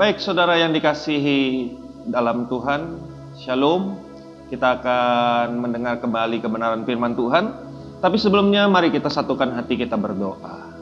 Baik, saudara yang dikasihi dalam Tuhan, Shalom. Kita akan mendengar kembali kebenaran firman Tuhan. Tapi sebelumnya mari kita satukan hati kita berdoa.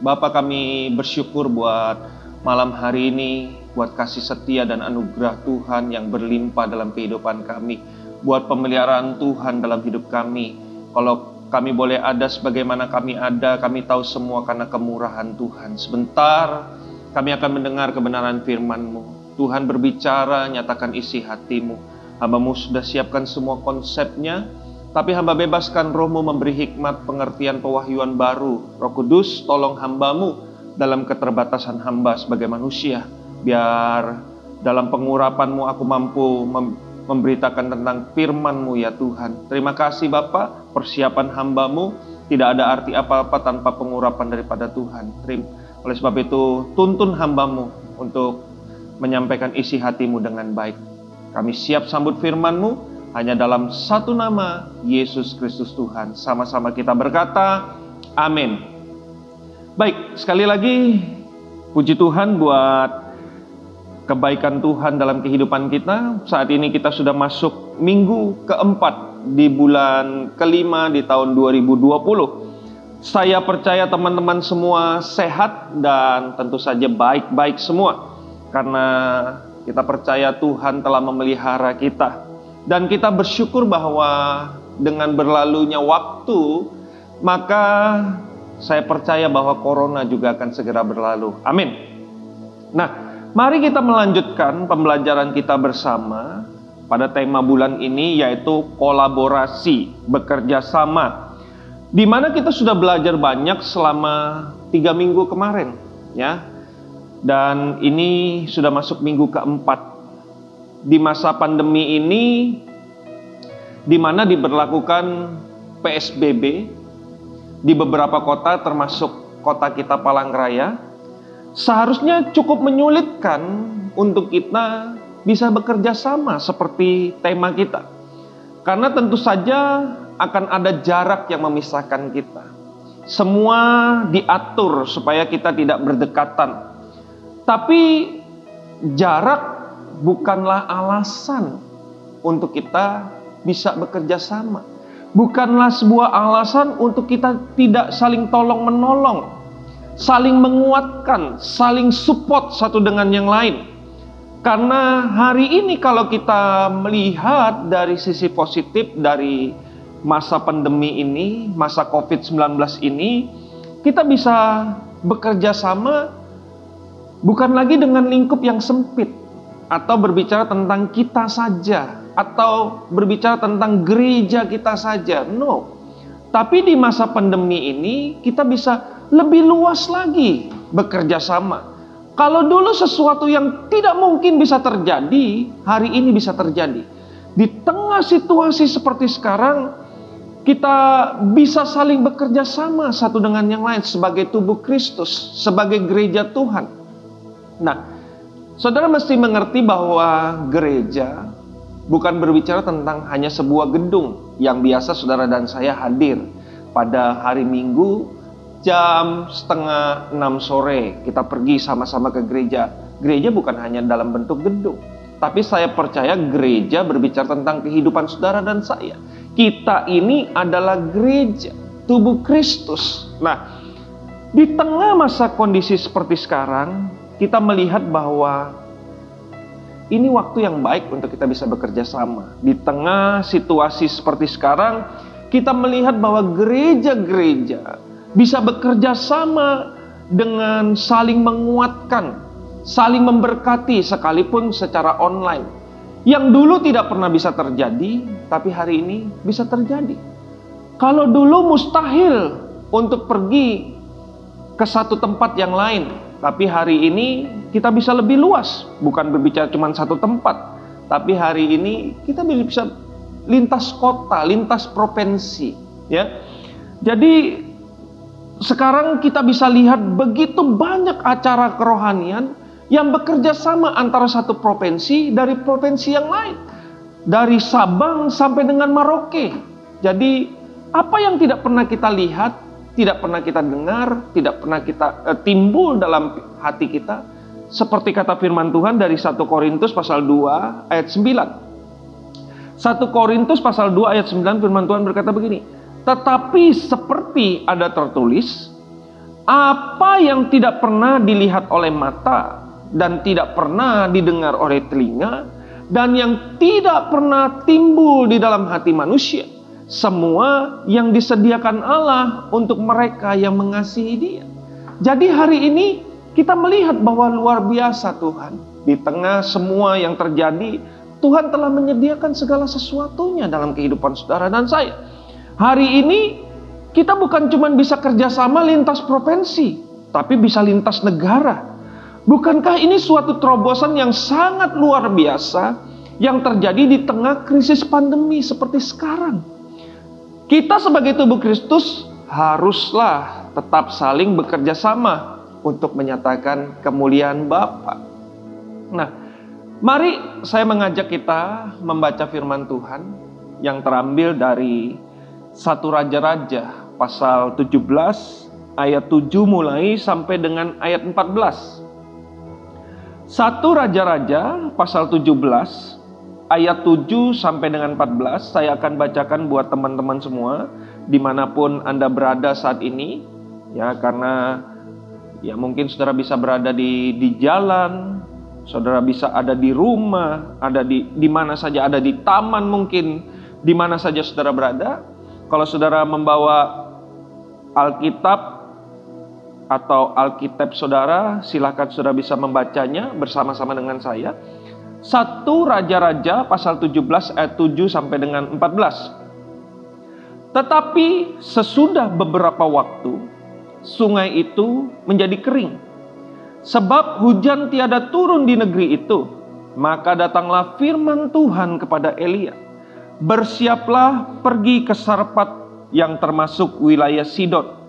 Bapa kami bersyukur buat malam hari ini, buat kasih setia dan anugerah Tuhan yang berlimpah dalam kehidupan kami, buat pemeliharaan Tuhan dalam hidup kami. Kalau kami boleh ada sebagaimana kami ada, kami tahu semua karena kemurahan Tuhan. Sebentar kami akan mendengar kebenaran firman-Mu. Tuhan berbicara, nyatakan isi hatimu. Hambamu sudah siapkan semua konsepnya, tapi hamba bebaskan rohmu memberi hikmat, pengertian, pewahyuan baru. Roh Kudus, tolong hambamu dalam keterbatasan hamba sebagai manusia. Biar dalam pengurapanmu aku mampu mem memberitakan tentang firman-Mu ya Tuhan. Terima kasih Bapak, persiapan hambamu tidak ada arti apa-apa tanpa pengurapan daripada Tuhan. Terima oleh sebab itu, tuntun hambamu untuk menyampaikan isi hatimu dengan baik. Kami siap sambut firmanmu hanya dalam satu nama, Yesus Kristus Tuhan. Sama-sama kita berkata, amin. Baik, sekali lagi, puji Tuhan buat kebaikan Tuhan dalam kehidupan kita. Saat ini kita sudah masuk minggu keempat di bulan kelima di tahun 2020. Saya percaya teman-teman semua sehat dan tentu saja baik-baik semua. Karena kita percaya Tuhan telah memelihara kita. Dan kita bersyukur bahwa dengan berlalunya waktu, maka saya percaya bahwa corona juga akan segera berlalu. Amin. Nah, mari kita melanjutkan pembelajaran kita bersama pada tema bulan ini yaitu kolaborasi, bekerja sama di mana kita sudah belajar banyak selama tiga minggu kemarin, ya. Dan ini sudah masuk minggu keempat di masa pandemi ini, di mana diberlakukan PSBB di beberapa kota, termasuk kota kita Palangkaraya, seharusnya cukup menyulitkan untuk kita bisa bekerja sama seperti tema kita. Karena tentu saja akan ada jarak yang memisahkan kita. Semua diatur supaya kita tidak berdekatan. Tapi jarak bukanlah alasan untuk kita bisa bekerja sama. Bukanlah sebuah alasan untuk kita tidak saling tolong menolong, saling menguatkan, saling support satu dengan yang lain. Karena hari ini kalau kita melihat dari sisi positif dari masa pandemi ini, masa COVID-19 ini, kita bisa bekerja sama bukan lagi dengan lingkup yang sempit atau berbicara tentang kita saja atau berbicara tentang gereja kita saja. No. Tapi di masa pandemi ini kita bisa lebih luas lagi bekerja sama. Kalau dulu sesuatu yang tidak mungkin bisa terjadi, hari ini bisa terjadi. Di tengah situasi seperti sekarang, kita bisa saling bekerja sama satu dengan yang lain sebagai tubuh Kristus, sebagai gereja Tuhan. Nah, saudara mesti mengerti bahwa gereja bukan berbicara tentang hanya sebuah gedung yang biasa saudara dan saya hadir pada hari Minggu jam setengah enam sore kita pergi sama-sama ke gereja. Gereja bukan hanya dalam bentuk gedung, tapi saya percaya gereja berbicara tentang kehidupan saudara dan saya kita ini adalah gereja, tubuh Kristus. Nah, di tengah masa kondisi seperti sekarang, kita melihat bahwa ini waktu yang baik untuk kita bisa bekerja sama. Di tengah situasi seperti sekarang, kita melihat bahwa gereja-gereja bisa bekerja sama dengan saling menguatkan, saling memberkati sekalipun secara online. Yang dulu tidak pernah bisa terjadi, tapi hari ini bisa terjadi. Kalau dulu mustahil untuk pergi ke satu tempat yang lain, tapi hari ini kita bisa lebih luas, bukan berbicara cuma satu tempat, tapi hari ini kita bisa lintas kota, lintas provinsi, ya. Jadi sekarang kita bisa lihat begitu banyak acara kerohanian yang bekerja sama antara satu provinsi dari provinsi yang lain. Dari Sabang sampai dengan Maroke. Jadi apa yang tidak pernah kita lihat, tidak pernah kita dengar, tidak pernah kita eh, timbul dalam hati kita, seperti kata firman Tuhan dari 1 Korintus pasal 2 ayat 9. 1 Korintus pasal 2 ayat 9 firman Tuhan berkata begini, "Tetapi seperti ada tertulis, apa yang tidak pernah dilihat oleh mata dan tidak pernah didengar oleh telinga dan yang tidak pernah timbul di dalam hati manusia, semua yang disediakan Allah untuk mereka yang mengasihi Dia." Jadi hari ini kita melihat bahwa luar biasa Tuhan. Di tengah semua yang terjadi, Tuhan telah menyediakan segala sesuatunya dalam kehidupan saudara dan saya. Hari ini kita bukan cuma bisa kerjasama lintas provinsi, tapi bisa lintas negara. Bukankah ini suatu terobosan yang sangat luar biasa yang terjadi di tengah krisis pandemi seperti sekarang? Kita sebagai tubuh Kristus haruslah tetap saling bekerja sama untuk menyatakan kemuliaan Bapa. Nah, mari saya mengajak kita membaca firman Tuhan yang terambil dari satu raja-raja pasal 17 ayat 7 mulai sampai dengan ayat 14. Satu raja-raja pasal 17 ayat 7 sampai dengan 14 saya akan bacakan buat teman-teman semua di mana pun Anda berada saat ini ya karena Ya mungkin saudara bisa berada di di jalan, saudara bisa ada di rumah, ada di di mana saja, ada di taman mungkin, di mana saja saudara berada. Kalau saudara membawa Alkitab atau Alkitab saudara, silakan saudara bisa membacanya bersama-sama dengan saya. Satu Raja-Raja pasal 17 ayat 7 sampai dengan 14. Tetapi sesudah beberapa waktu, sungai itu menjadi kering. Sebab hujan tiada turun di negeri itu, maka datanglah firman Tuhan kepada Elia. Bersiaplah pergi ke Sarpat yang termasuk wilayah Sidon.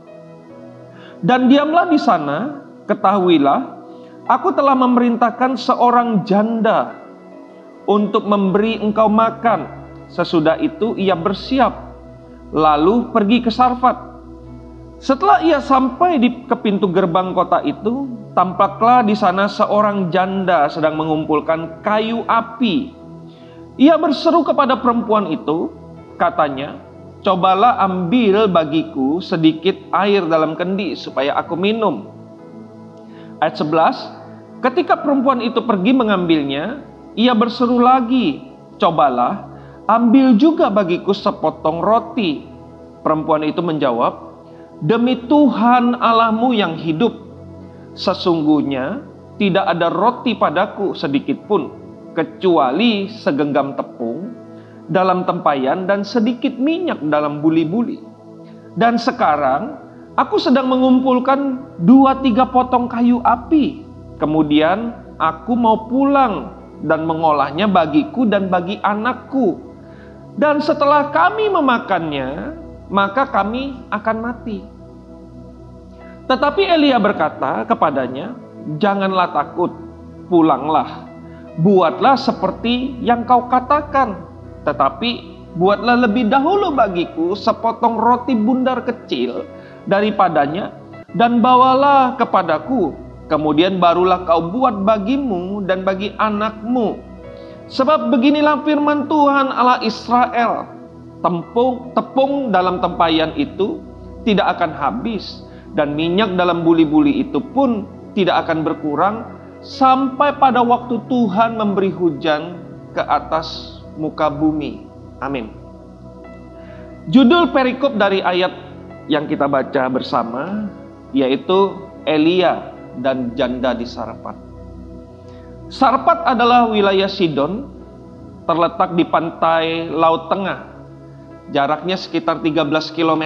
Dan diamlah di sana, ketahuilah, aku telah memerintahkan seorang janda untuk memberi engkau makan. Sesudah itu ia bersiap, lalu pergi ke Sarfat setelah ia sampai di ke pintu gerbang kota itu, tampaklah di sana seorang janda sedang mengumpulkan kayu api. Ia berseru kepada perempuan itu, katanya, "Cobalah ambil bagiku sedikit air dalam kendi supaya aku minum." Ayat 11, ketika perempuan itu pergi mengambilnya, ia berseru lagi, "Cobalah ambil juga bagiku sepotong roti." Perempuan itu menjawab, Demi Tuhan Allahmu yang hidup, sesungguhnya tidak ada roti padaku sedikit pun, kecuali segenggam tepung dalam tempayan dan sedikit minyak dalam buli-buli. Dan sekarang aku sedang mengumpulkan dua tiga potong kayu api. Kemudian aku mau pulang dan mengolahnya bagiku dan bagi anakku. Dan setelah kami memakannya, maka kami akan mati. Tetapi Elia berkata kepadanya, "Janganlah takut, pulanglah. Buatlah seperti yang kau katakan, tetapi buatlah lebih dahulu bagiku sepotong roti bundar kecil daripadanya dan bawalah kepadaku. Kemudian barulah kau buat bagimu dan bagi anakmu. Sebab beginilah firman Tuhan Allah Israel, tepung tepung dalam tempayan itu tidak akan habis dan minyak dalam buli-buli itu pun tidak akan berkurang sampai pada waktu Tuhan memberi hujan ke atas muka bumi. Amin. Judul perikop dari ayat yang kita baca bersama yaitu Elia dan janda di Sarpat. Sarpat adalah wilayah Sidon terletak di pantai Laut Tengah. Jaraknya sekitar 13 km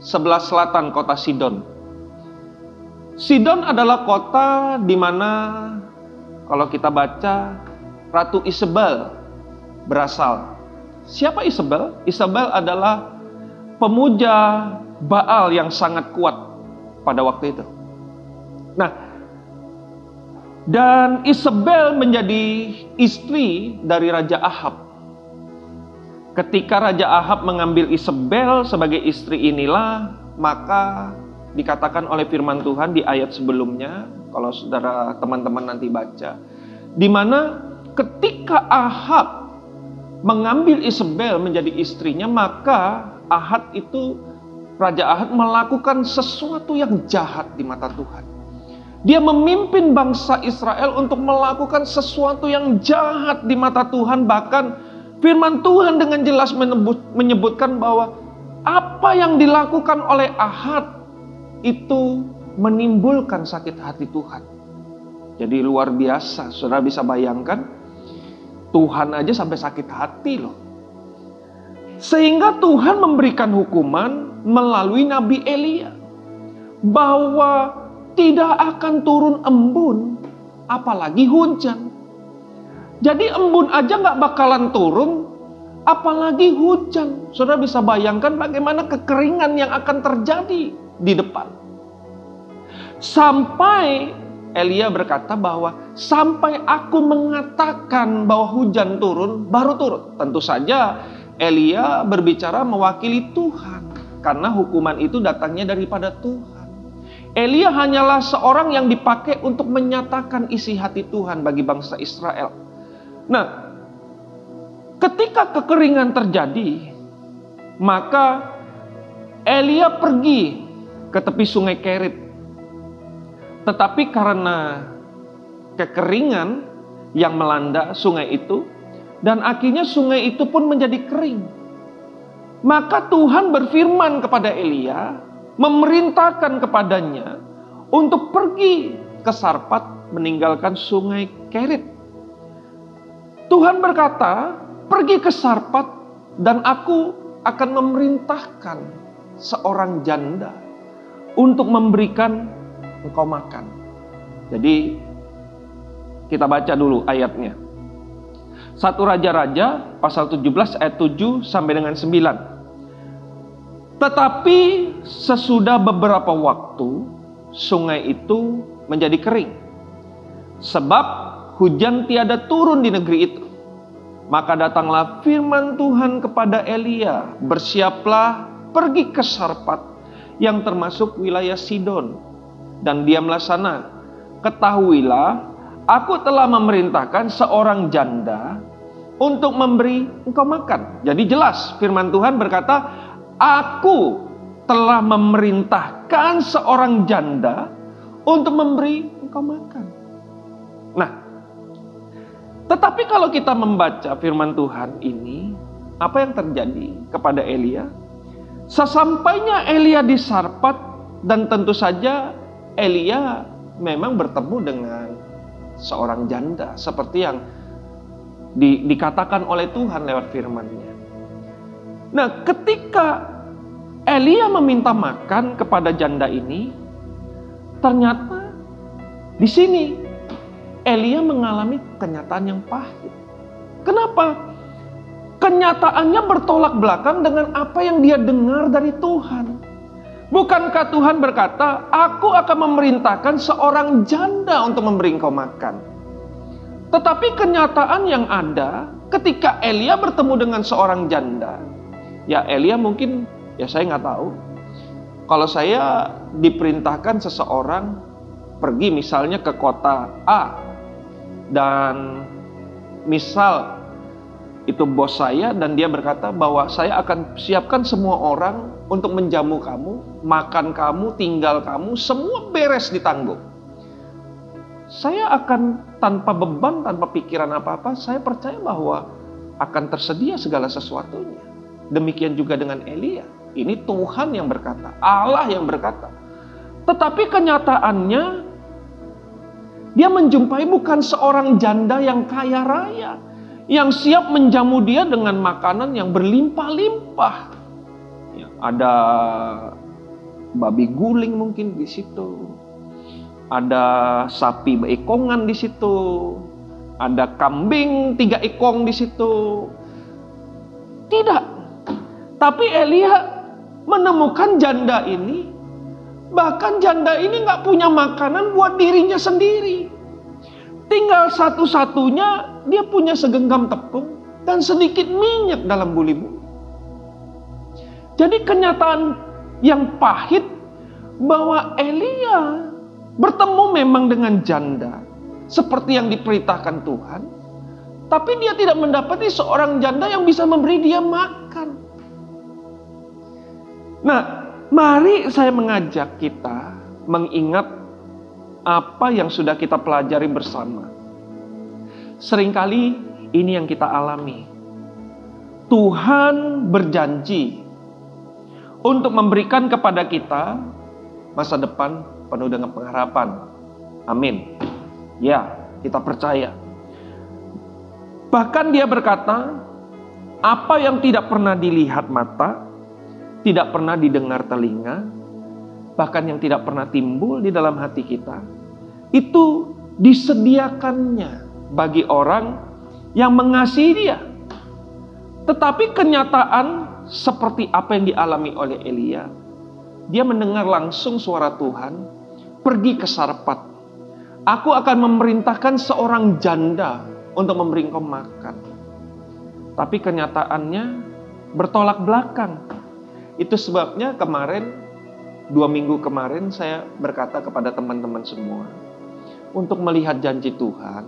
sebelah selatan kota Sidon. Sidon adalah kota di mana kalau kita baca Ratu Isabel berasal. Siapa Isabel? Isabel adalah pemuja Baal yang sangat kuat pada waktu itu. Nah, dan Isabel menjadi istri dari Raja Ahab. Ketika Raja Ahab mengambil Isabel sebagai istri inilah, maka dikatakan oleh firman Tuhan di ayat sebelumnya, kalau saudara teman-teman nanti baca. Di mana ketika Ahab mengambil Isabel menjadi istrinya, maka Ahad itu Raja Ahad melakukan sesuatu yang jahat di mata Tuhan. Dia memimpin bangsa Israel untuk melakukan sesuatu yang jahat di mata Tuhan. Bahkan firman Tuhan dengan jelas menyebutkan bahwa apa yang dilakukan oleh Ahad itu menimbulkan sakit hati Tuhan. Jadi luar biasa, saudara bisa bayangkan Tuhan aja sampai sakit hati loh. Sehingga Tuhan memberikan hukuman melalui Nabi Elia bahwa tidak akan turun embun, apalagi hujan. Jadi embun aja nggak bakalan turun, apalagi hujan. Saudara bisa bayangkan bagaimana kekeringan yang akan terjadi di depan. Sampai Elia berkata bahwa sampai aku mengatakan bahwa hujan turun, baru turun. Tentu saja Elia berbicara mewakili Tuhan. Karena hukuman itu datangnya daripada Tuhan. Elia hanyalah seorang yang dipakai untuk menyatakan isi hati Tuhan bagi bangsa Israel. Nah, ketika kekeringan terjadi, maka Elia pergi ke tepi sungai Kerit. Tetapi karena kekeringan yang melanda sungai itu, dan akhirnya sungai itu pun menjadi kering. Maka Tuhan berfirman kepada Elia, memerintahkan kepadanya untuk pergi ke Sarpat meninggalkan sungai Kerit. Tuhan berkata, pergi ke Sarpat dan aku akan memerintahkan seorang janda untuk memberikan engkau makan. Jadi kita baca dulu ayatnya. Satu Raja-Raja pasal 17 ayat 7 sampai dengan 9. Tetapi sesudah beberapa waktu sungai itu menjadi kering. Sebab hujan tiada turun di negeri itu. Maka datanglah firman Tuhan kepada Elia, "Bersiaplah, pergi ke Sarpat yang termasuk wilayah Sidon dan diamlah sana. Ketahuilah, aku telah memerintahkan seorang janda untuk memberi engkau makan." Jadi jelas firman Tuhan berkata, Aku telah memerintahkan seorang janda untuk memberi engkau makan. Nah, tetapi kalau kita membaca firman Tuhan ini, apa yang terjadi kepada Elia? Sesampainya Elia di Sarpat dan tentu saja Elia memang bertemu dengan seorang janda seperti yang di, dikatakan oleh Tuhan lewat firman-Nya. Nah, ketika Elia meminta makan kepada janda ini, ternyata di sini Elia mengalami kenyataan yang pahit. Kenapa? Kenyataannya bertolak belakang dengan apa yang dia dengar dari Tuhan. Bukankah Tuhan berkata, "Aku akan memerintahkan seorang janda untuk memberi engkau makan"? Tetapi kenyataan yang ada ketika Elia bertemu dengan seorang janda, Ya Elia mungkin ya saya nggak tahu. Kalau saya diperintahkan seseorang pergi misalnya ke kota A dan misal itu bos saya dan dia berkata bahwa saya akan siapkan semua orang untuk menjamu kamu, makan kamu, tinggal kamu, semua beres ditanggung. Saya akan tanpa beban, tanpa pikiran apa-apa, saya percaya bahwa akan tersedia segala sesuatunya. Demikian juga dengan Elia. Ini Tuhan yang berkata, Allah yang berkata. Tetapi kenyataannya dia menjumpai bukan seorang janda yang kaya raya yang siap menjamu dia dengan makanan yang berlimpah-limpah. Ada babi guling mungkin di situ. Ada sapi beekongan di situ. Ada kambing tiga ekong di situ. Tidak, tapi Elia menemukan janda ini. Bahkan janda ini nggak punya makanan buat dirinya sendiri. Tinggal satu-satunya dia punya segenggam tepung dan sedikit minyak dalam bulimu. Jadi kenyataan yang pahit bahwa Elia bertemu memang dengan janda seperti yang diperintahkan Tuhan, tapi dia tidak mendapati seorang janda yang bisa memberi dia makan. Nah, mari saya mengajak kita mengingat apa yang sudah kita pelajari bersama. Seringkali ini yang kita alami. Tuhan berjanji untuk memberikan kepada kita masa depan penuh dengan pengharapan. Amin. Ya, kita percaya. Bahkan dia berkata, apa yang tidak pernah dilihat mata, tidak pernah didengar telinga, bahkan yang tidak pernah timbul di dalam hati kita, itu disediakannya bagi orang yang mengasihi dia. Tetapi kenyataan seperti apa yang dialami oleh Elia, dia mendengar langsung suara Tuhan, pergi ke Sarpat. Aku akan memerintahkan seorang janda untuk memberi engkau makan. Tapi kenyataannya bertolak belakang. Itu sebabnya kemarin, dua minggu kemarin saya berkata kepada teman-teman semua, untuk melihat janji Tuhan,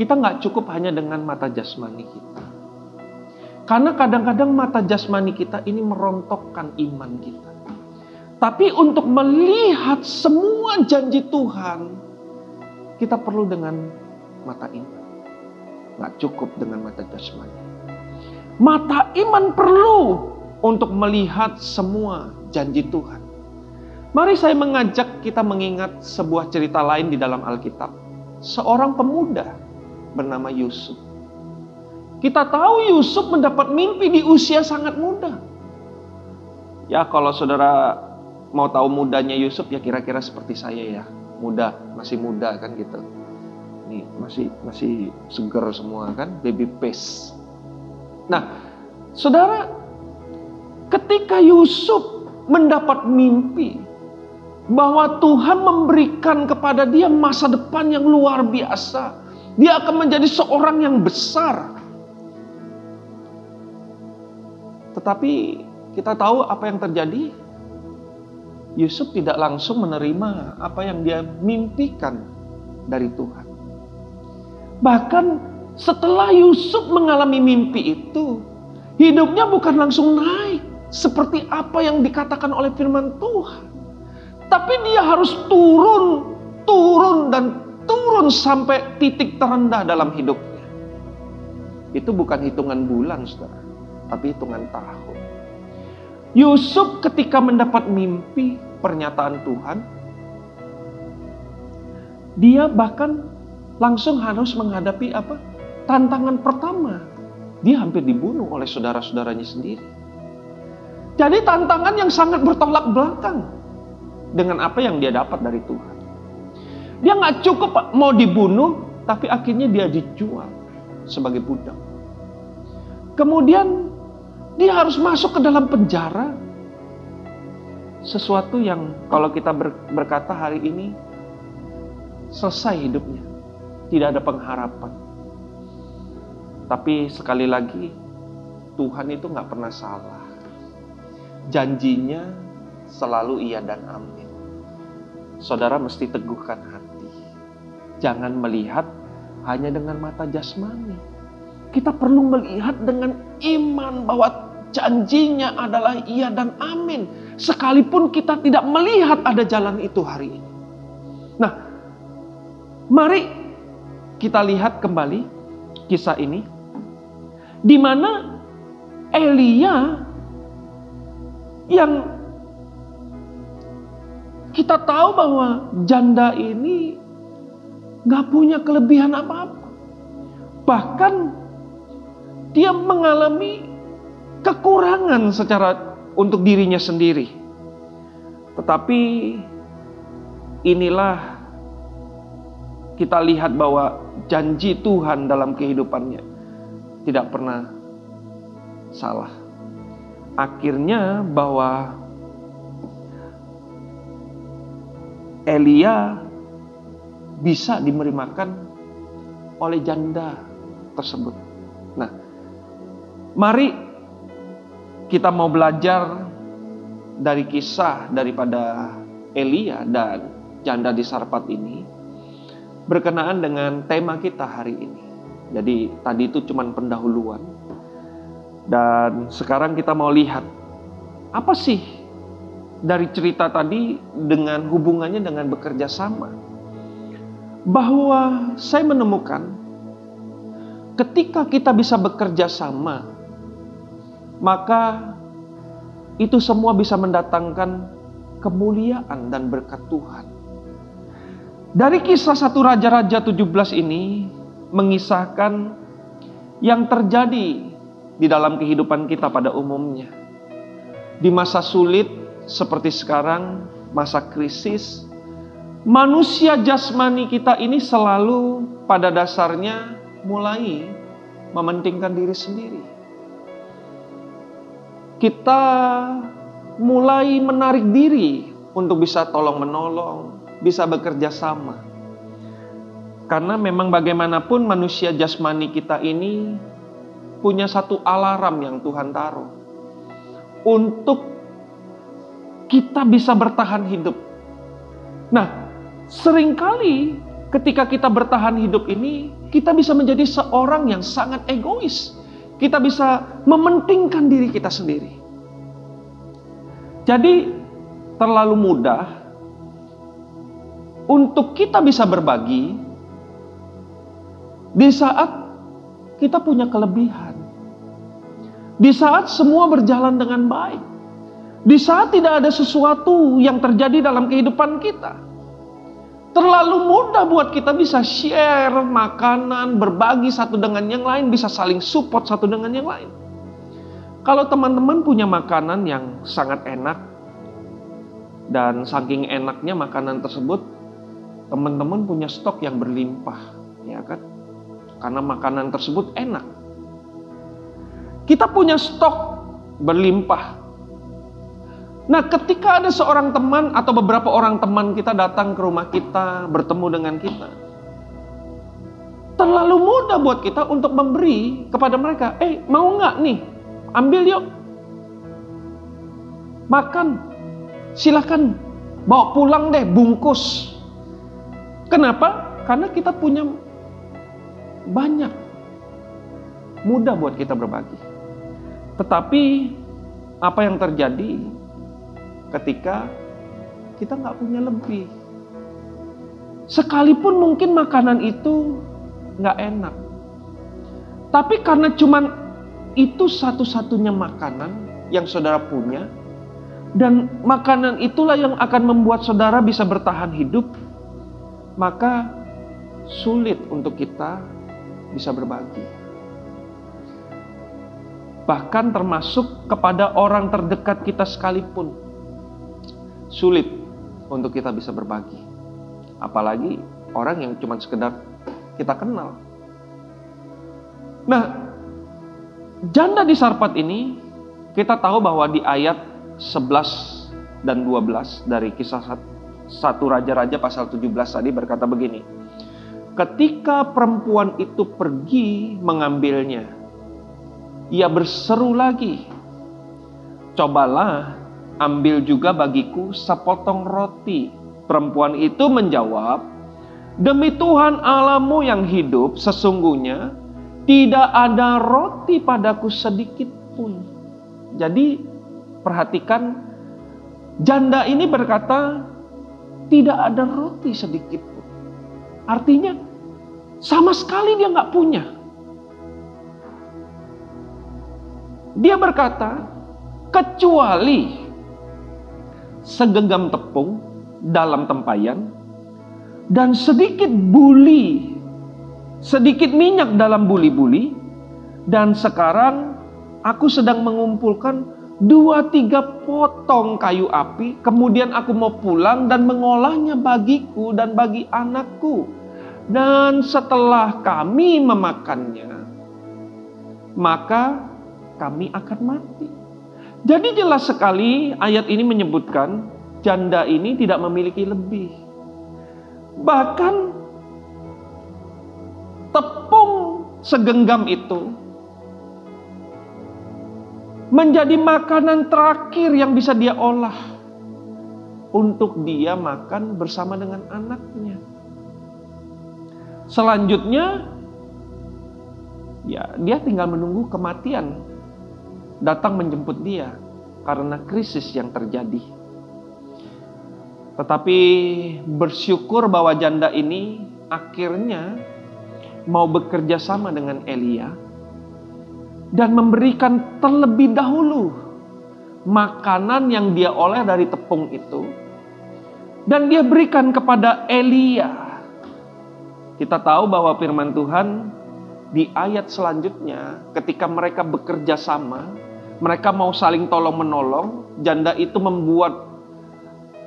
kita nggak cukup hanya dengan mata jasmani kita. Karena kadang-kadang mata jasmani kita ini merontokkan iman kita. Tapi untuk melihat semua janji Tuhan, kita perlu dengan mata iman. Nggak cukup dengan mata jasmani. Mata iman perlu untuk melihat semua janji Tuhan. Mari saya mengajak kita mengingat sebuah cerita lain di dalam Alkitab. Seorang pemuda bernama Yusuf. Kita tahu Yusuf mendapat mimpi di usia sangat muda. Ya kalau saudara mau tahu mudanya Yusuf ya kira-kira seperti saya ya. Muda, masih muda kan gitu. Nih masih masih seger semua kan, baby face. Nah, saudara, ketika Yusuf mendapat mimpi bahwa Tuhan memberikan kepada dia masa depan yang luar biasa, dia akan menjadi seorang yang besar. Tetapi kita tahu apa yang terjadi. Yusuf tidak langsung menerima apa yang dia mimpikan dari Tuhan. Bahkan setelah Yusuf mengalami mimpi itu, hidupnya bukan langsung naik seperti apa yang dikatakan oleh firman Tuhan. Tapi dia harus turun, turun dan turun sampai titik terendah dalam hidupnya. Itu bukan hitungan bulan, saudara, tapi hitungan tahun. Yusuf ketika mendapat mimpi pernyataan Tuhan, dia bahkan langsung harus menghadapi apa? Tantangan pertama. Dia hampir dibunuh oleh saudara-saudaranya sendiri. Jadi tantangan yang sangat bertolak belakang dengan apa yang dia dapat dari Tuhan. Dia nggak cukup mau dibunuh, tapi akhirnya dia dijual sebagai budak. Kemudian dia harus masuk ke dalam penjara. Sesuatu yang kalau kita berkata hari ini selesai hidupnya tidak ada pengharapan. Tapi sekali lagi, Tuhan itu nggak pernah salah. Janjinya selalu iya dan amin. Saudara mesti teguhkan hati. Jangan melihat hanya dengan mata jasmani. Kita perlu melihat dengan iman bahwa janjinya adalah iya dan amin. Sekalipun kita tidak melihat ada jalan itu hari ini. Nah, mari kita lihat kembali kisah ini di mana Elia yang kita tahu bahwa janda ini gak punya kelebihan apa-apa. Bahkan dia mengalami kekurangan secara untuk dirinya sendiri. Tetapi inilah kita lihat bahwa janji Tuhan dalam kehidupannya tidak pernah salah. Akhirnya bahwa Elia bisa dimerimakan oleh janda tersebut. Mari kita mau belajar dari kisah daripada Elia dan janda di Sarpat ini berkenaan dengan tema kita hari ini. Jadi tadi itu cuma pendahuluan. Dan sekarang kita mau lihat apa sih dari cerita tadi dengan hubungannya dengan bekerja sama. Bahwa saya menemukan ketika kita bisa bekerja sama, maka itu semua bisa mendatangkan kemuliaan dan berkat Tuhan. Dari kisah satu Raja-Raja 17 ini mengisahkan yang terjadi di dalam kehidupan kita pada umumnya. Di masa sulit seperti sekarang, masa krisis, manusia jasmani kita ini selalu pada dasarnya mulai mementingkan diri sendiri. Kita mulai menarik diri untuk bisa tolong-menolong, bisa bekerja sama. Karena memang bagaimanapun manusia jasmani kita ini punya satu alarm yang Tuhan taruh. Untuk kita bisa bertahan hidup. Nah, sering kali ketika kita bertahan hidup ini, kita bisa menjadi seorang yang sangat egois. Kita bisa mementingkan diri kita sendiri. Jadi, terlalu mudah untuk kita bisa berbagi di saat kita punya kelebihan. Di saat semua berjalan dengan baik. Di saat tidak ada sesuatu yang terjadi dalam kehidupan kita. Terlalu mudah buat kita bisa share makanan, berbagi satu dengan yang lain, bisa saling support satu dengan yang lain. Kalau teman-teman punya makanan yang sangat enak, dan saking enaknya makanan tersebut, teman-teman punya stok yang berlimpah, ya kan? Karena makanan tersebut enak. Kita punya stok berlimpah, Nah, ketika ada seorang teman atau beberapa orang teman kita datang ke rumah kita, bertemu dengan kita, terlalu mudah buat kita untuk memberi kepada mereka. Eh, mau nggak nih? Ambil yuk. Makan. Silahkan. Bawa pulang deh, bungkus. Kenapa? Karena kita punya banyak. Mudah buat kita berbagi. Tetapi apa yang terjadi ketika kita nggak punya lebih. Sekalipun mungkin makanan itu nggak enak. Tapi karena cuman itu satu-satunya makanan yang saudara punya, dan makanan itulah yang akan membuat saudara bisa bertahan hidup, maka sulit untuk kita bisa berbagi. Bahkan termasuk kepada orang terdekat kita sekalipun sulit untuk kita bisa berbagi. Apalagi orang yang cuma sekedar kita kenal. Nah, janda di Sarpat ini kita tahu bahwa di ayat 11 dan 12 dari kisah satu raja-raja pasal 17 tadi berkata begini. Ketika perempuan itu pergi mengambilnya, ia berseru lagi, "Cobalah ambil juga bagiku sepotong roti. Perempuan itu menjawab, Demi Tuhan Allahmu yang hidup, sesungguhnya tidak ada roti padaku sedikit pun. Jadi perhatikan, janda ini berkata, tidak ada roti sedikit pun. Artinya, sama sekali dia nggak punya. Dia berkata, kecuali segenggam tepung dalam tempayan dan sedikit buli, sedikit minyak dalam buli-buli dan sekarang aku sedang mengumpulkan dua tiga potong kayu api. Kemudian aku mau pulang dan mengolahnya bagiku dan bagi anakku. Dan setelah kami memakannya maka kami akan mati jadi jelas sekali ayat ini menyebutkan janda ini tidak memiliki lebih. Bahkan tepung segenggam itu menjadi makanan terakhir yang bisa dia olah untuk dia makan bersama dengan anaknya. Selanjutnya, ya dia tinggal menunggu kematian datang menjemput dia karena krisis yang terjadi. Tetapi bersyukur bahwa janda ini akhirnya mau bekerja sama dengan Elia dan memberikan terlebih dahulu makanan yang dia oleh dari tepung itu dan dia berikan kepada Elia. Kita tahu bahwa firman Tuhan di ayat selanjutnya ketika mereka bekerja sama, mereka mau saling tolong menolong, janda itu membuat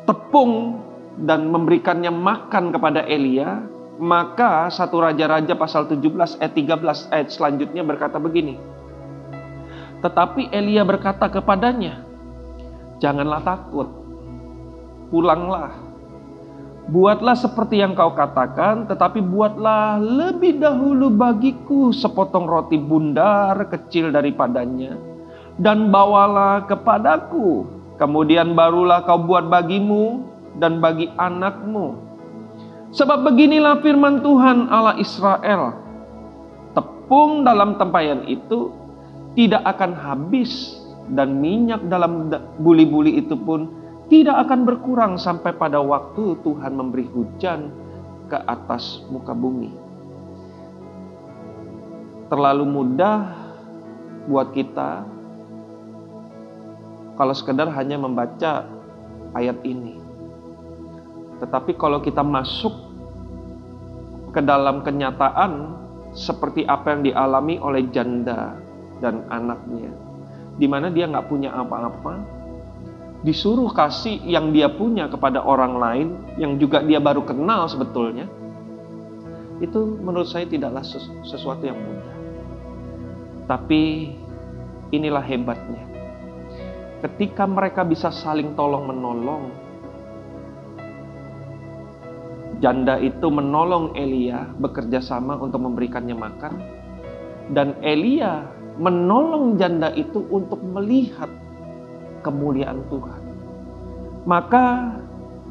tepung dan memberikannya makan kepada Elia, maka satu raja-raja pasal 17 ayat 13 ayat selanjutnya berkata begini. Tetapi Elia berkata kepadanya, "Janganlah takut. Pulanglah Buatlah seperti yang kau katakan, tetapi buatlah lebih dahulu bagiku sepotong roti bundar kecil daripadanya, dan bawalah kepadaku. Kemudian barulah kau buat bagimu dan bagi anakmu. Sebab beginilah firman Tuhan Allah Israel. Tepung dalam tempayan itu tidak akan habis dan minyak dalam buli-buli itu pun tidak akan berkurang sampai pada waktu Tuhan memberi hujan ke atas muka bumi. Terlalu mudah buat kita kalau sekedar hanya membaca ayat ini. Tetapi kalau kita masuk ke dalam kenyataan seperti apa yang dialami oleh janda dan anaknya, di mana dia nggak punya apa-apa, disuruh kasih yang dia punya kepada orang lain yang juga dia baru kenal sebetulnya itu menurut saya tidaklah sesuatu yang mudah tapi inilah hebatnya ketika mereka bisa saling tolong menolong janda itu menolong Elia bekerja sama untuk memberikannya makan dan Elia menolong janda itu untuk melihat kemuliaan Tuhan. Maka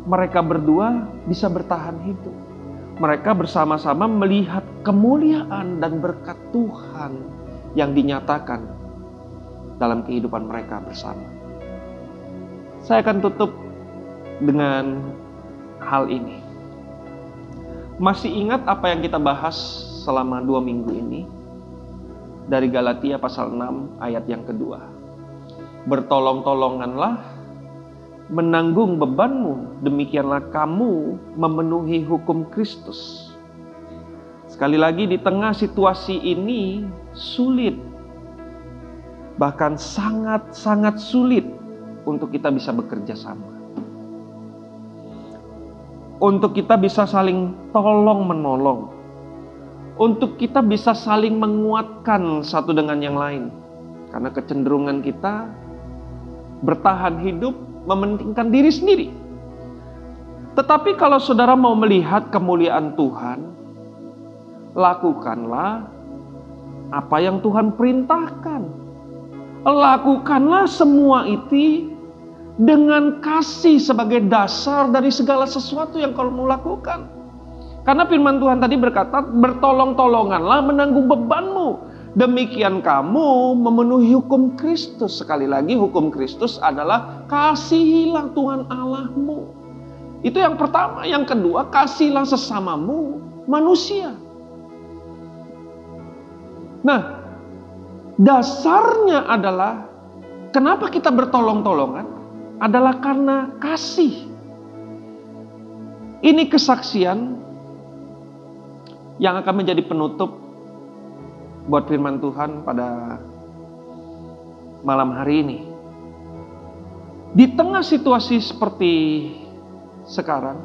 mereka berdua bisa bertahan hidup. Mereka bersama-sama melihat kemuliaan dan berkat Tuhan yang dinyatakan dalam kehidupan mereka bersama. Saya akan tutup dengan hal ini. Masih ingat apa yang kita bahas selama dua minggu ini? Dari Galatia pasal 6 ayat yang kedua bertolong-tolonganlah, menanggung bebanmu, demikianlah kamu memenuhi hukum Kristus. Sekali lagi di tengah situasi ini sulit, bahkan sangat-sangat sulit untuk kita bisa bekerja sama. Untuk kita bisa saling tolong menolong. Untuk kita bisa saling menguatkan satu dengan yang lain. Karena kecenderungan kita bertahan hidup, mementingkan diri sendiri. Tetapi kalau saudara mau melihat kemuliaan Tuhan, lakukanlah apa yang Tuhan perintahkan. Lakukanlah semua itu dengan kasih sebagai dasar dari segala sesuatu yang kau mau lakukan. Karena firman Tuhan tadi berkata, bertolong-tolonganlah menanggung bebanmu Demikian kamu memenuhi hukum Kristus. Sekali lagi hukum Kristus adalah kasihilah Tuhan Allahmu. Itu yang pertama. Yang kedua, kasihlah sesamamu manusia. Nah, dasarnya adalah kenapa kita bertolong-tolongan adalah karena kasih. Ini kesaksian yang akan menjadi penutup buat firman Tuhan pada malam hari ini. Di tengah situasi seperti sekarang,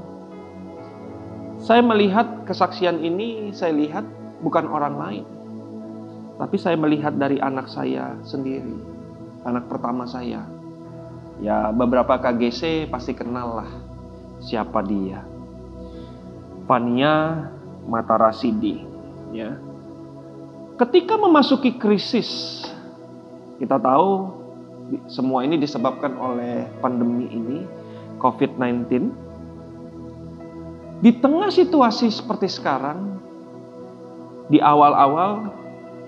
saya melihat kesaksian ini, saya lihat bukan orang lain. Tapi saya melihat dari anak saya sendiri, anak pertama saya. Ya beberapa KGC pasti kenal lah siapa dia. Fania Matarasidi, ya Ketika memasuki krisis, kita tahu semua ini disebabkan oleh pandemi ini. COVID-19. Di tengah situasi seperti sekarang, di awal-awal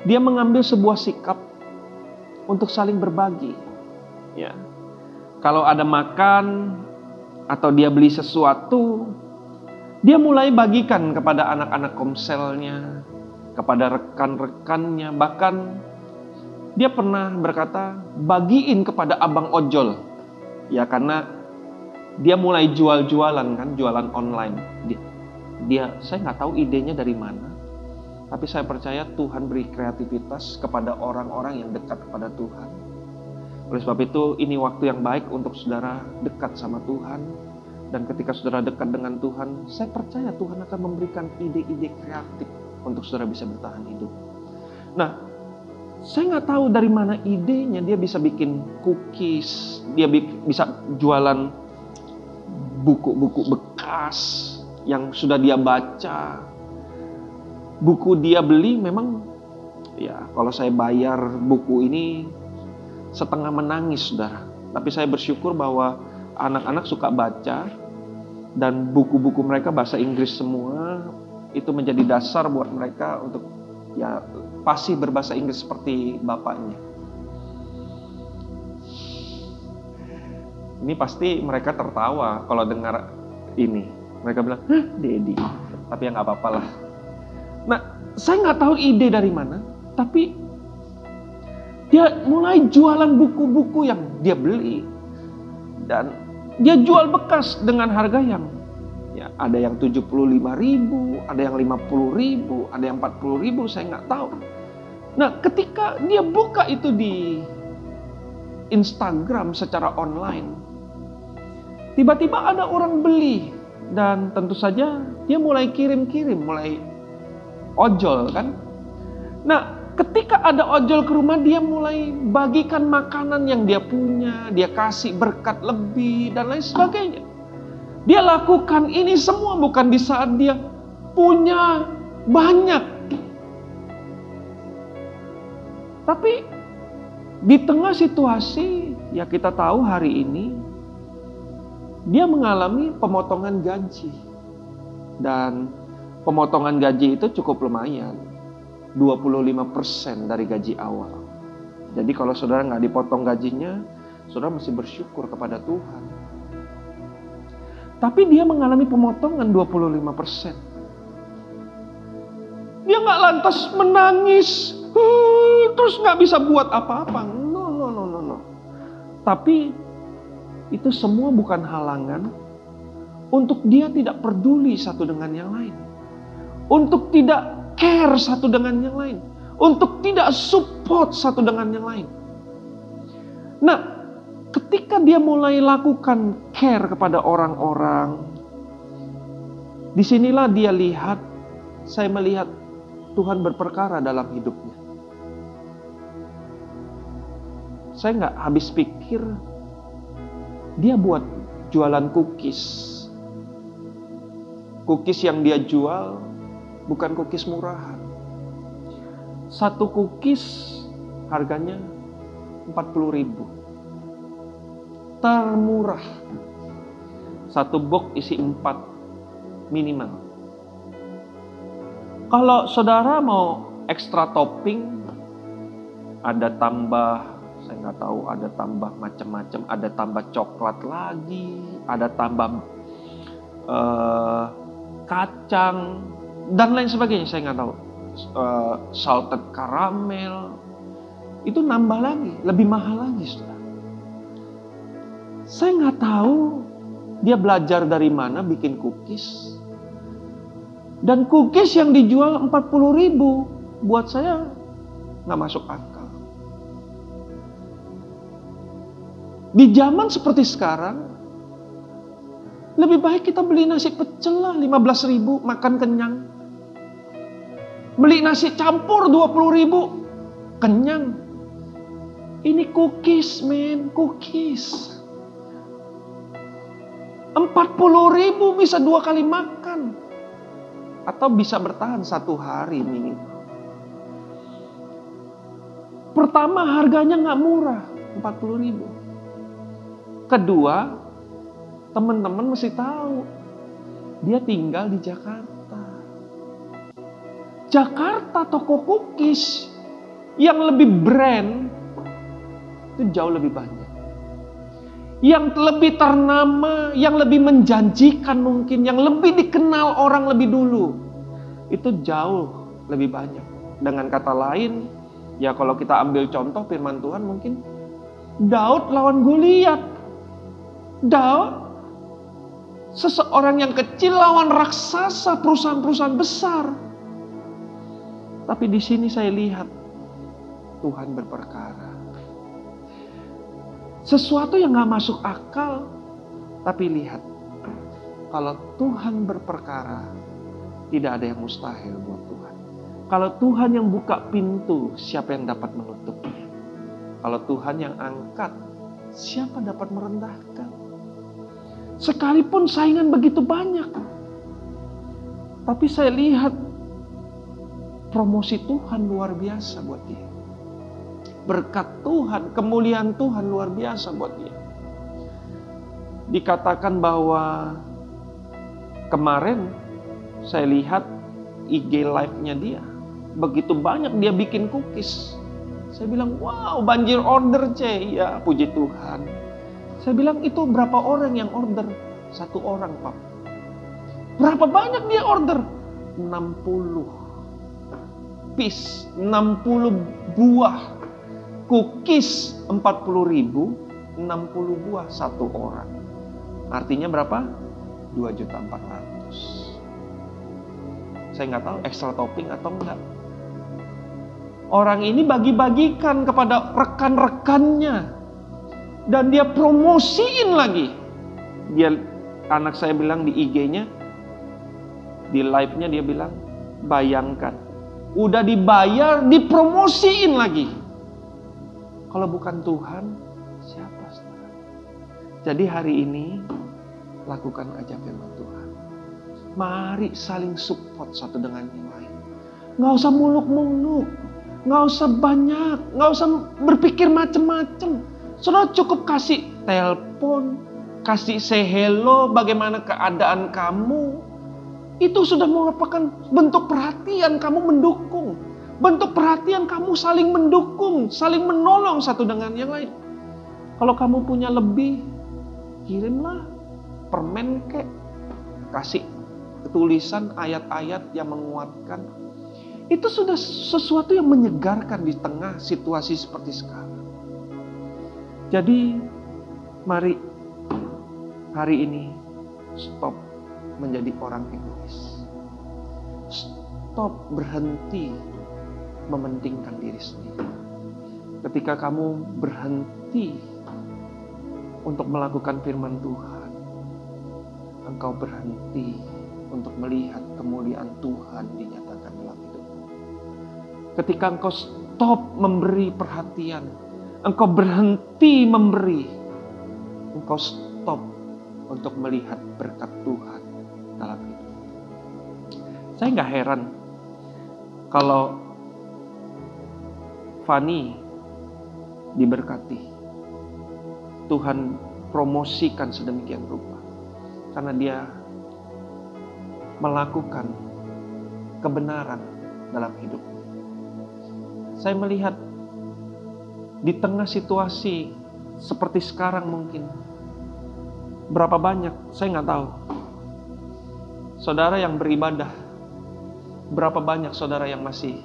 dia mengambil sebuah sikap untuk saling berbagi. Ya. Kalau ada makan atau dia beli sesuatu, dia mulai bagikan kepada anak-anak komselnya, kepada rekan-rekannya, bahkan dia pernah berkata, bagiin kepada abang ojol. Ya karena dia mulai jual-jualan kan, jualan online. Dia, dia saya nggak tahu idenya dari mana. Tapi saya percaya Tuhan beri kreativitas kepada orang-orang yang dekat kepada Tuhan. Oleh sebab itu, ini waktu yang baik untuk saudara dekat sama Tuhan. Dan ketika saudara dekat dengan Tuhan, saya percaya Tuhan akan memberikan ide-ide kreatif untuk saudara bisa bertahan hidup. Nah, saya nggak tahu dari mana idenya dia bisa bikin cookies, dia bisa jualan buku-buku bekas yang sudah dia baca. Buku dia beli memang ya kalau saya bayar buku ini setengah menangis saudara. Tapi saya bersyukur bahwa anak-anak suka baca dan buku-buku mereka bahasa Inggris semua itu menjadi dasar buat mereka untuk ya pasti berbahasa Inggris seperti bapaknya. Ini pasti mereka tertawa kalau dengar ini. Mereka bilang, Hah, Dedi. Tapi ya nggak apa-apa lah. Nah, saya nggak tahu ide dari mana, tapi dia mulai jualan buku-buku yang dia beli. Dan dia jual bekas dengan harga yang Ya, ada yang 75 ribu, ada yang 50 ribu, ada yang 40 ribu, saya nggak tahu. Nah, ketika dia buka itu di Instagram secara online, tiba-tiba ada orang beli dan tentu saja dia mulai kirim-kirim, mulai ojol kan. Nah, ketika ada ojol ke rumah dia mulai bagikan makanan yang dia punya, dia kasih berkat lebih dan lain sebagainya. Dia lakukan ini semua bukan di saat dia punya banyak. Tapi di tengah situasi ya kita tahu hari ini dia mengalami pemotongan gaji. Dan pemotongan gaji itu cukup lumayan. 25% dari gaji awal. Jadi kalau saudara nggak dipotong gajinya, saudara mesti bersyukur kepada Tuhan. Tapi dia mengalami pemotongan 25%. Dia nggak lantas menangis, terus nggak bisa buat apa-apa. No, no, no, no, no. Tapi itu semua bukan halangan untuk dia tidak peduli satu dengan yang lain. Untuk tidak care satu dengan yang lain. Untuk tidak support satu dengan yang lain. Nah, ketika dia mulai lakukan care kepada orang-orang, di sinilah dia lihat, saya melihat Tuhan berperkara dalam hidupnya. Saya nggak habis pikir, dia buat jualan cookies. Cookies yang dia jual bukan cookies murahan. Satu cookies harganya 40 ribu termurah. Satu box isi empat minimal. Kalau saudara mau ekstra topping, ada tambah, saya nggak tahu, ada tambah macam-macam, ada tambah coklat lagi, ada tambah uh, kacang dan lain sebagainya, saya nggak tahu. Uh, salted caramel itu nambah lagi, lebih mahal lagi, saudara. Saya nggak tahu dia belajar dari mana bikin cookies. Dan cookies yang dijual 40 ribu buat saya nggak masuk akal. Di zaman seperti sekarang, lebih baik kita beli nasi pecel lah 15 ribu makan kenyang. Beli nasi campur 20 ribu kenyang. Ini cookies men, cookies. 40 ribu bisa dua kali makan. Atau bisa bertahan satu hari minimal. Pertama harganya nggak murah, 40 ribu. Kedua, teman-teman mesti tahu. Dia tinggal di Jakarta. Jakarta toko cookies yang lebih brand itu jauh lebih banyak. Yang lebih ternama, yang lebih menjanjikan mungkin, yang lebih dikenal orang lebih dulu. Itu jauh lebih banyak. Dengan kata lain, ya kalau kita ambil contoh firman Tuhan mungkin Daud lawan Goliat. Daud seseorang yang kecil lawan raksasa perusahaan-perusahaan besar. Tapi di sini saya lihat Tuhan berperkara. Sesuatu yang gak masuk akal, tapi lihat. Kalau Tuhan berperkara, tidak ada yang mustahil buat Tuhan. Kalau Tuhan yang buka pintu, siapa yang dapat menutupnya? Kalau Tuhan yang angkat, siapa dapat merendahkan? Sekalipun saingan begitu banyak. Tapi saya lihat promosi Tuhan luar biasa buat dia. Berkat Tuhan, kemuliaan Tuhan luar biasa buat dia. Dikatakan bahwa kemarin saya lihat IG live-nya dia. Begitu banyak dia bikin cookies. Saya bilang, wow banjir order C. Ya puji Tuhan. Saya bilang, itu berapa orang yang order? Satu orang Pak. Berapa banyak dia order? 60 piece, 60 buah. Cookies 40 ribu, 60 buah satu orang. Artinya berapa? 2 juta 400. Saya nggak tahu extra topping atau enggak. Orang ini bagi-bagikan kepada rekan-rekannya. Dan dia promosiin lagi. Dia anak saya bilang di IG-nya, di live-nya dia bilang, bayangkan. Udah dibayar, dipromosiin lagi. Kalau bukan Tuhan, siapa saudara? Jadi hari ini, lakukan aja firman Tuhan. Mari saling support satu dengan yang lain. Nggak usah muluk-muluk. Nggak usah banyak, nggak usah berpikir macem-macem. Saudara cukup kasih telepon, kasih say hello, bagaimana keadaan kamu. Itu sudah merupakan bentuk perhatian kamu mendukung. Bentuk perhatian kamu saling mendukung, saling menolong satu dengan yang lain. Kalau kamu punya lebih, kirimlah permen kek. Kasih tulisan ayat-ayat yang menguatkan itu sudah sesuatu yang menyegarkan di tengah situasi seperti sekarang. Jadi, mari hari ini stop menjadi orang egois. Stop berhenti mementingkan diri sendiri. Ketika kamu berhenti untuk melakukan firman Tuhan, engkau berhenti untuk melihat kemuliaan Tuhan dinyatakan dalam hidupmu. Ketika engkau stop memberi perhatian, engkau berhenti memberi, engkau stop untuk melihat berkat Tuhan. Saya nggak heran kalau Fani diberkati. Tuhan promosikan sedemikian rupa. Karena dia melakukan kebenaran dalam hidup. Saya melihat di tengah situasi seperti sekarang mungkin berapa banyak saya nggak tahu saudara yang beribadah berapa banyak saudara yang masih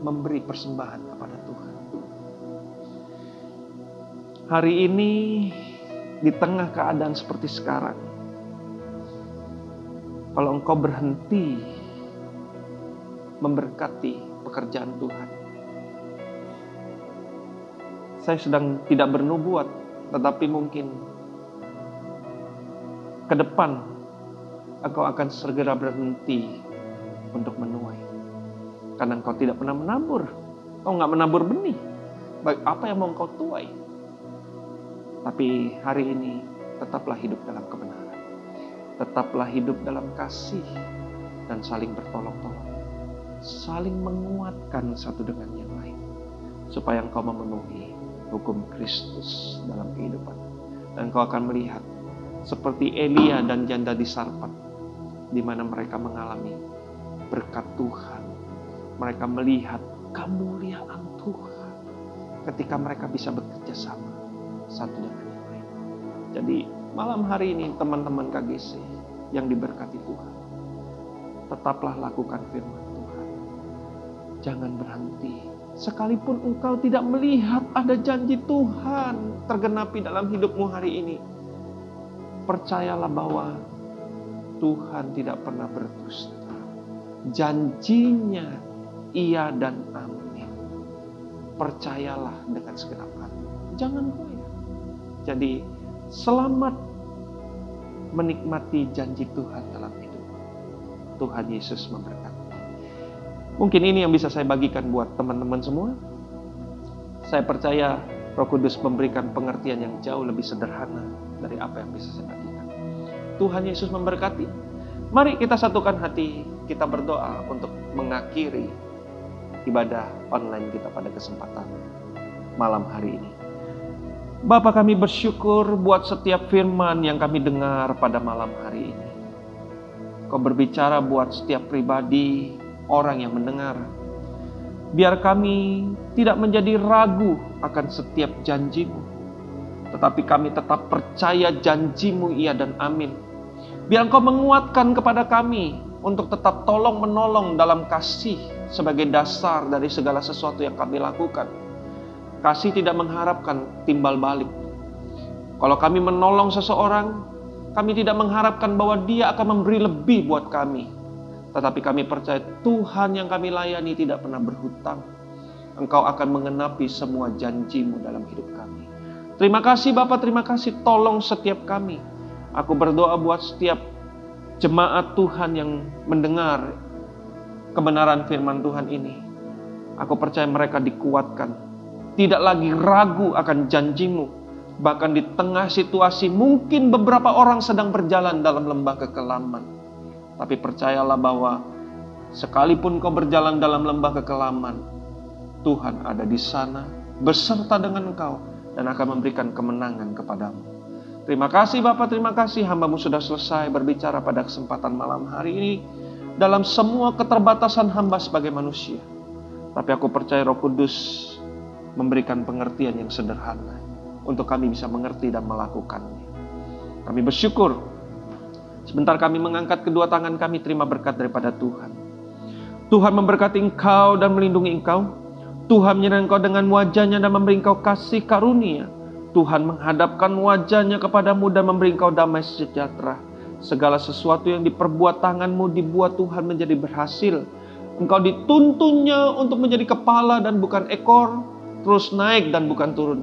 memberi persembahan kepada Tuhan hari ini di tengah keadaan seperti sekarang kalau engkau berhenti memberkati pekerjaan Tuhan. Saya sedang tidak bernubuat, tetapi mungkin ke depan engkau akan segera berhenti untuk menuai. Karena engkau tidak pernah menabur. Engkau nggak menabur benih. Baik apa yang mau engkau tuai. Tapi hari ini tetaplah hidup dalam kebenaran. Tetaplah hidup dalam kasih dan saling bertolong-tolong. Saling menguatkan satu dengan yang lain. Supaya engkau memenuhi hukum Kristus dalam kehidupan. Dan engkau akan melihat seperti Elia dan janda di Sarpat di mana mereka mengalami berkat Tuhan. Mereka melihat kemuliaan Tuhan ketika mereka bisa bekerja sama satu dengan yang lain. Jadi malam hari ini teman-teman KGC yang diberkati Tuhan, tetaplah lakukan firman Tuhan. Jangan berhenti. Sekalipun engkau tidak melihat ada janji Tuhan tergenapi dalam hidupmu hari ini, percayalah bahwa Tuhan tidak pernah berdusta. Janjinya iya dan amin. Percayalah dengan segenap hati. Jangan goyah. Jadi selamat menikmati janji Tuhan dalam hidup. Tuhan Yesus memberkati. Mungkin ini yang bisa saya bagikan buat teman-teman semua. Saya percaya Roh Kudus memberikan pengertian yang jauh lebih sederhana dari apa yang bisa saya bagikan. Tuhan Yesus memberkati. Mari kita satukan hati, kita berdoa untuk mengakhiri ibadah online kita pada kesempatan malam hari ini. Bapa kami bersyukur buat setiap firman yang kami dengar pada malam hari ini. Kau berbicara buat setiap pribadi, orang yang mendengar. Biar kami tidak menjadi ragu akan setiap janjimu. Tetapi kami tetap percaya janjimu iya dan amin. Biar engkau menguatkan kepada kami untuk tetap tolong menolong dalam kasih sebagai dasar dari segala sesuatu yang kami lakukan. Kasih tidak mengharapkan timbal balik. Kalau kami menolong seseorang, kami tidak mengharapkan bahwa dia akan memberi lebih buat kami. Tetapi kami percaya Tuhan yang kami layani tidak pernah berhutang. Engkau akan mengenapi semua janjimu dalam hidup kami. Terima kasih Bapak, terima kasih tolong setiap kami. Aku berdoa buat setiap jemaat Tuhan yang mendengar kebenaran firman Tuhan ini. Aku percaya mereka dikuatkan. Tidak lagi ragu akan janjimu. Bahkan di tengah situasi mungkin beberapa orang sedang berjalan dalam lembah kekelaman tapi percayalah bahwa sekalipun kau berjalan dalam lembah kekelaman, Tuhan ada di sana beserta dengan engkau dan akan memberikan kemenangan kepadamu. Terima kasih Bapak, terima kasih hambamu sudah selesai berbicara pada kesempatan malam hari ini dalam semua keterbatasan hamba sebagai manusia. Tapi aku percaya roh kudus memberikan pengertian yang sederhana untuk kami bisa mengerti dan melakukannya. Kami bersyukur Sebentar kami mengangkat kedua tangan kami terima berkat daripada Tuhan. Tuhan memberkati engkau dan melindungi engkau. Tuhan menyerang engkau dengan wajahnya dan memberi engkau kasih karunia. Tuhan menghadapkan wajahnya kepadamu dan memberi engkau damai sejahtera. Segala sesuatu yang diperbuat tanganmu dibuat Tuhan menjadi berhasil. Engkau dituntunnya untuk menjadi kepala dan bukan ekor, terus naik dan bukan turun.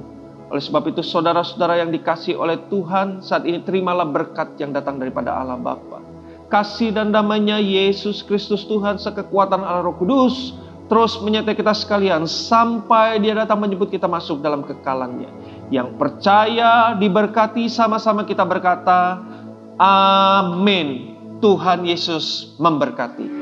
Oleh sebab itu saudara-saudara yang dikasih oleh Tuhan saat ini terimalah berkat yang datang daripada Allah Bapa. Kasih dan damainya Yesus Kristus Tuhan sekekuatan Allah Roh Kudus terus menyertai kita sekalian sampai dia datang menyebut kita masuk dalam kekalannya. Yang percaya diberkati sama-sama kita berkata amin. Tuhan Yesus memberkati.